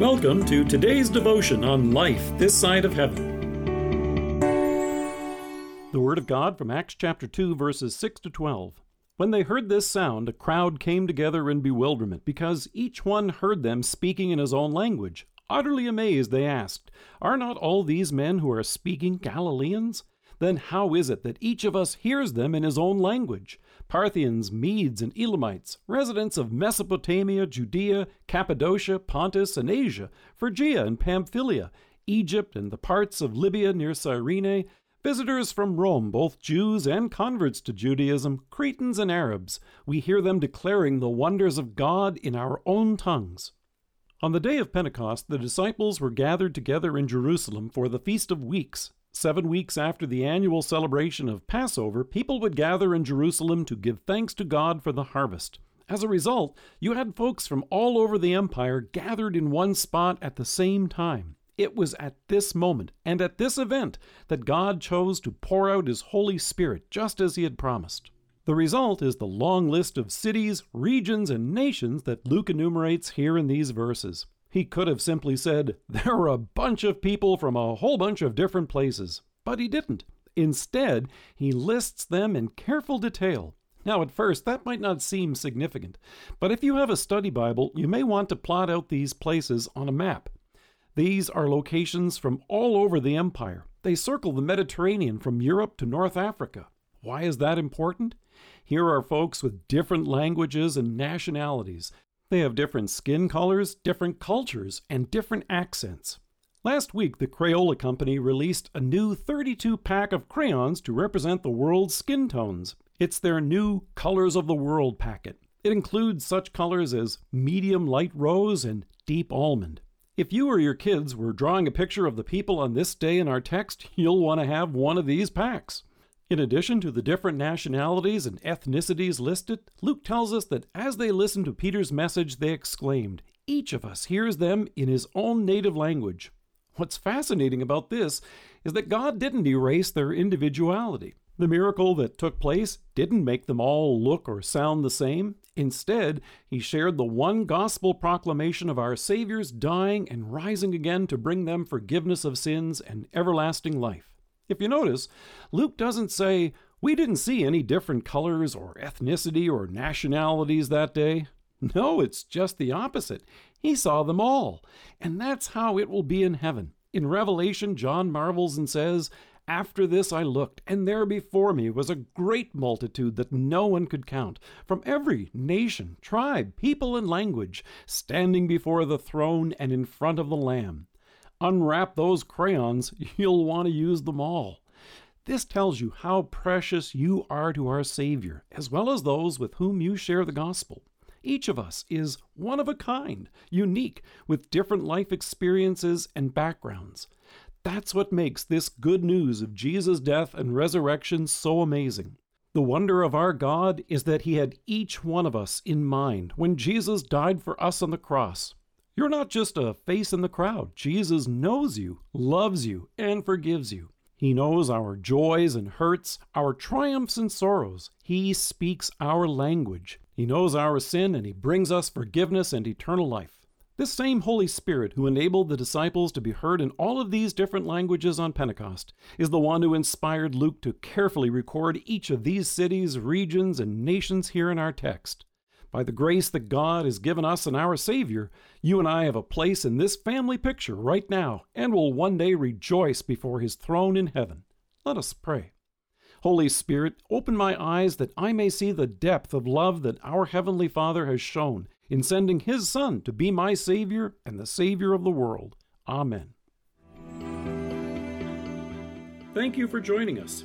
Welcome to today's devotion on life this side of heaven. The Word of God from Acts chapter 2, verses 6 to 12. When they heard this sound, a crowd came together in bewilderment, because each one heard them speaking in his own language. Utterly amazed, they asked, Are not all these men who are speaking Galileans? Then how is it that each of us hears them in his own language? Parthians, Medes, and Elamites, residents of Mesopotamia, Judea, Cappadocia, Pontus, and Asia, Phrygia and Pamphylia, Egypt, and the parts of Libya near Cyrene, visitors from Rome, both Jews and converts to Judaism, Cretans and Arabs, we hear them declaring the wonders of God in our own tongues. On the day of Pentecost, the disciples were gathered together in Jerusalem for the Feast of Weeks, Seven weeks after the annual celebration of Passover, people would gather in Jerusalem to give thanks to God for the harvest. As a result, you had folks from all over the empire gathered in one spot at the same time. It was at this moment and at this event that God chose to pour out His Holy Spirit just as He had promised. The result is the long list of cities, regions, and nations that Luke enumerates here in these verses. He could have simply said, There were a bunch of people from a whole bunch of different places. But he didn't. Instead, he lists them in careful detail. Now, at first, that might not seem significant, but if you have a study Bible, you may want to plot out these places on a map. These are locations from all over the empire. They circle the Mediterranean from Europe to North Africa. Why is that important? Here are folks with different languages and nationalities, they have different skin colors, different cultures, and different accents. Last week, the Crayola Company released a new 32 pack of crayons to represent the world's skin tones. It's their new Colors of the World packet. It includes such colors as medium light rose and deep almond. If you or your kids were drawing a picture of the people on this day in our text, you'll want to have one of these packs. In addition to the different nationalities and ethnicities listed, Luke tells us that as they listened to Peter's message, they exclaimed, Each of us hears them in his own native language. What's fascinating about this is that God didn't erase their individuality. The miracle that took place didn't make them all look or sound the same. Instead, he shared the one gospel proclamation of our Savior's dying and rising again to bring them forgiveness of sins and everlasting life. If you notice, Luke doesn't say, We didn't see any different colors or ethnicity or nationalities that day. No, it's just the opposite. He saw them all. And that's how it will be in heaven. In Revelation, John marvels and says, After this I looked, and there before me was a great multitude that no one could count, from every nation, tribe, people, and language, standing before the throne and in front of the Lamb unwrap those crayons, you'll want to use them all. This tells you how precious you are to our Savior, as well as those with whom you share the gospel. Each of us is one of a kind, unique, with different life experiences and backgrounds. That's what makes this good news of Jesus' death and resurrection so amazing. The wonder of our God is that He had each one of us in mind when Jesus died for us on the cross. You're not just a face in the crowd. Jesus knows you, loves you, and forgives you. He knows our joys and hurts, our triumphs and sorrows. He speaks our language. He knows our sin, and He brings us forgiveness and eternal life. This same Holy Spirit who enabled the disciples to be heard in all of these different languages on Pentecost is the one who inspired Luke to carefully record each of these cities, regions, and nations here in our text. By the grace that God has given us and our Savior, you and I have a place in this family picture right now and will one day rejoice before His throne in heaven. Let us pray. Holy Spirit, open my eyes that I may see the depth of love that our Heavenly Father has shown in sending His Son to be my Savior and the Savior of the world. Amen. Thank you for joining us.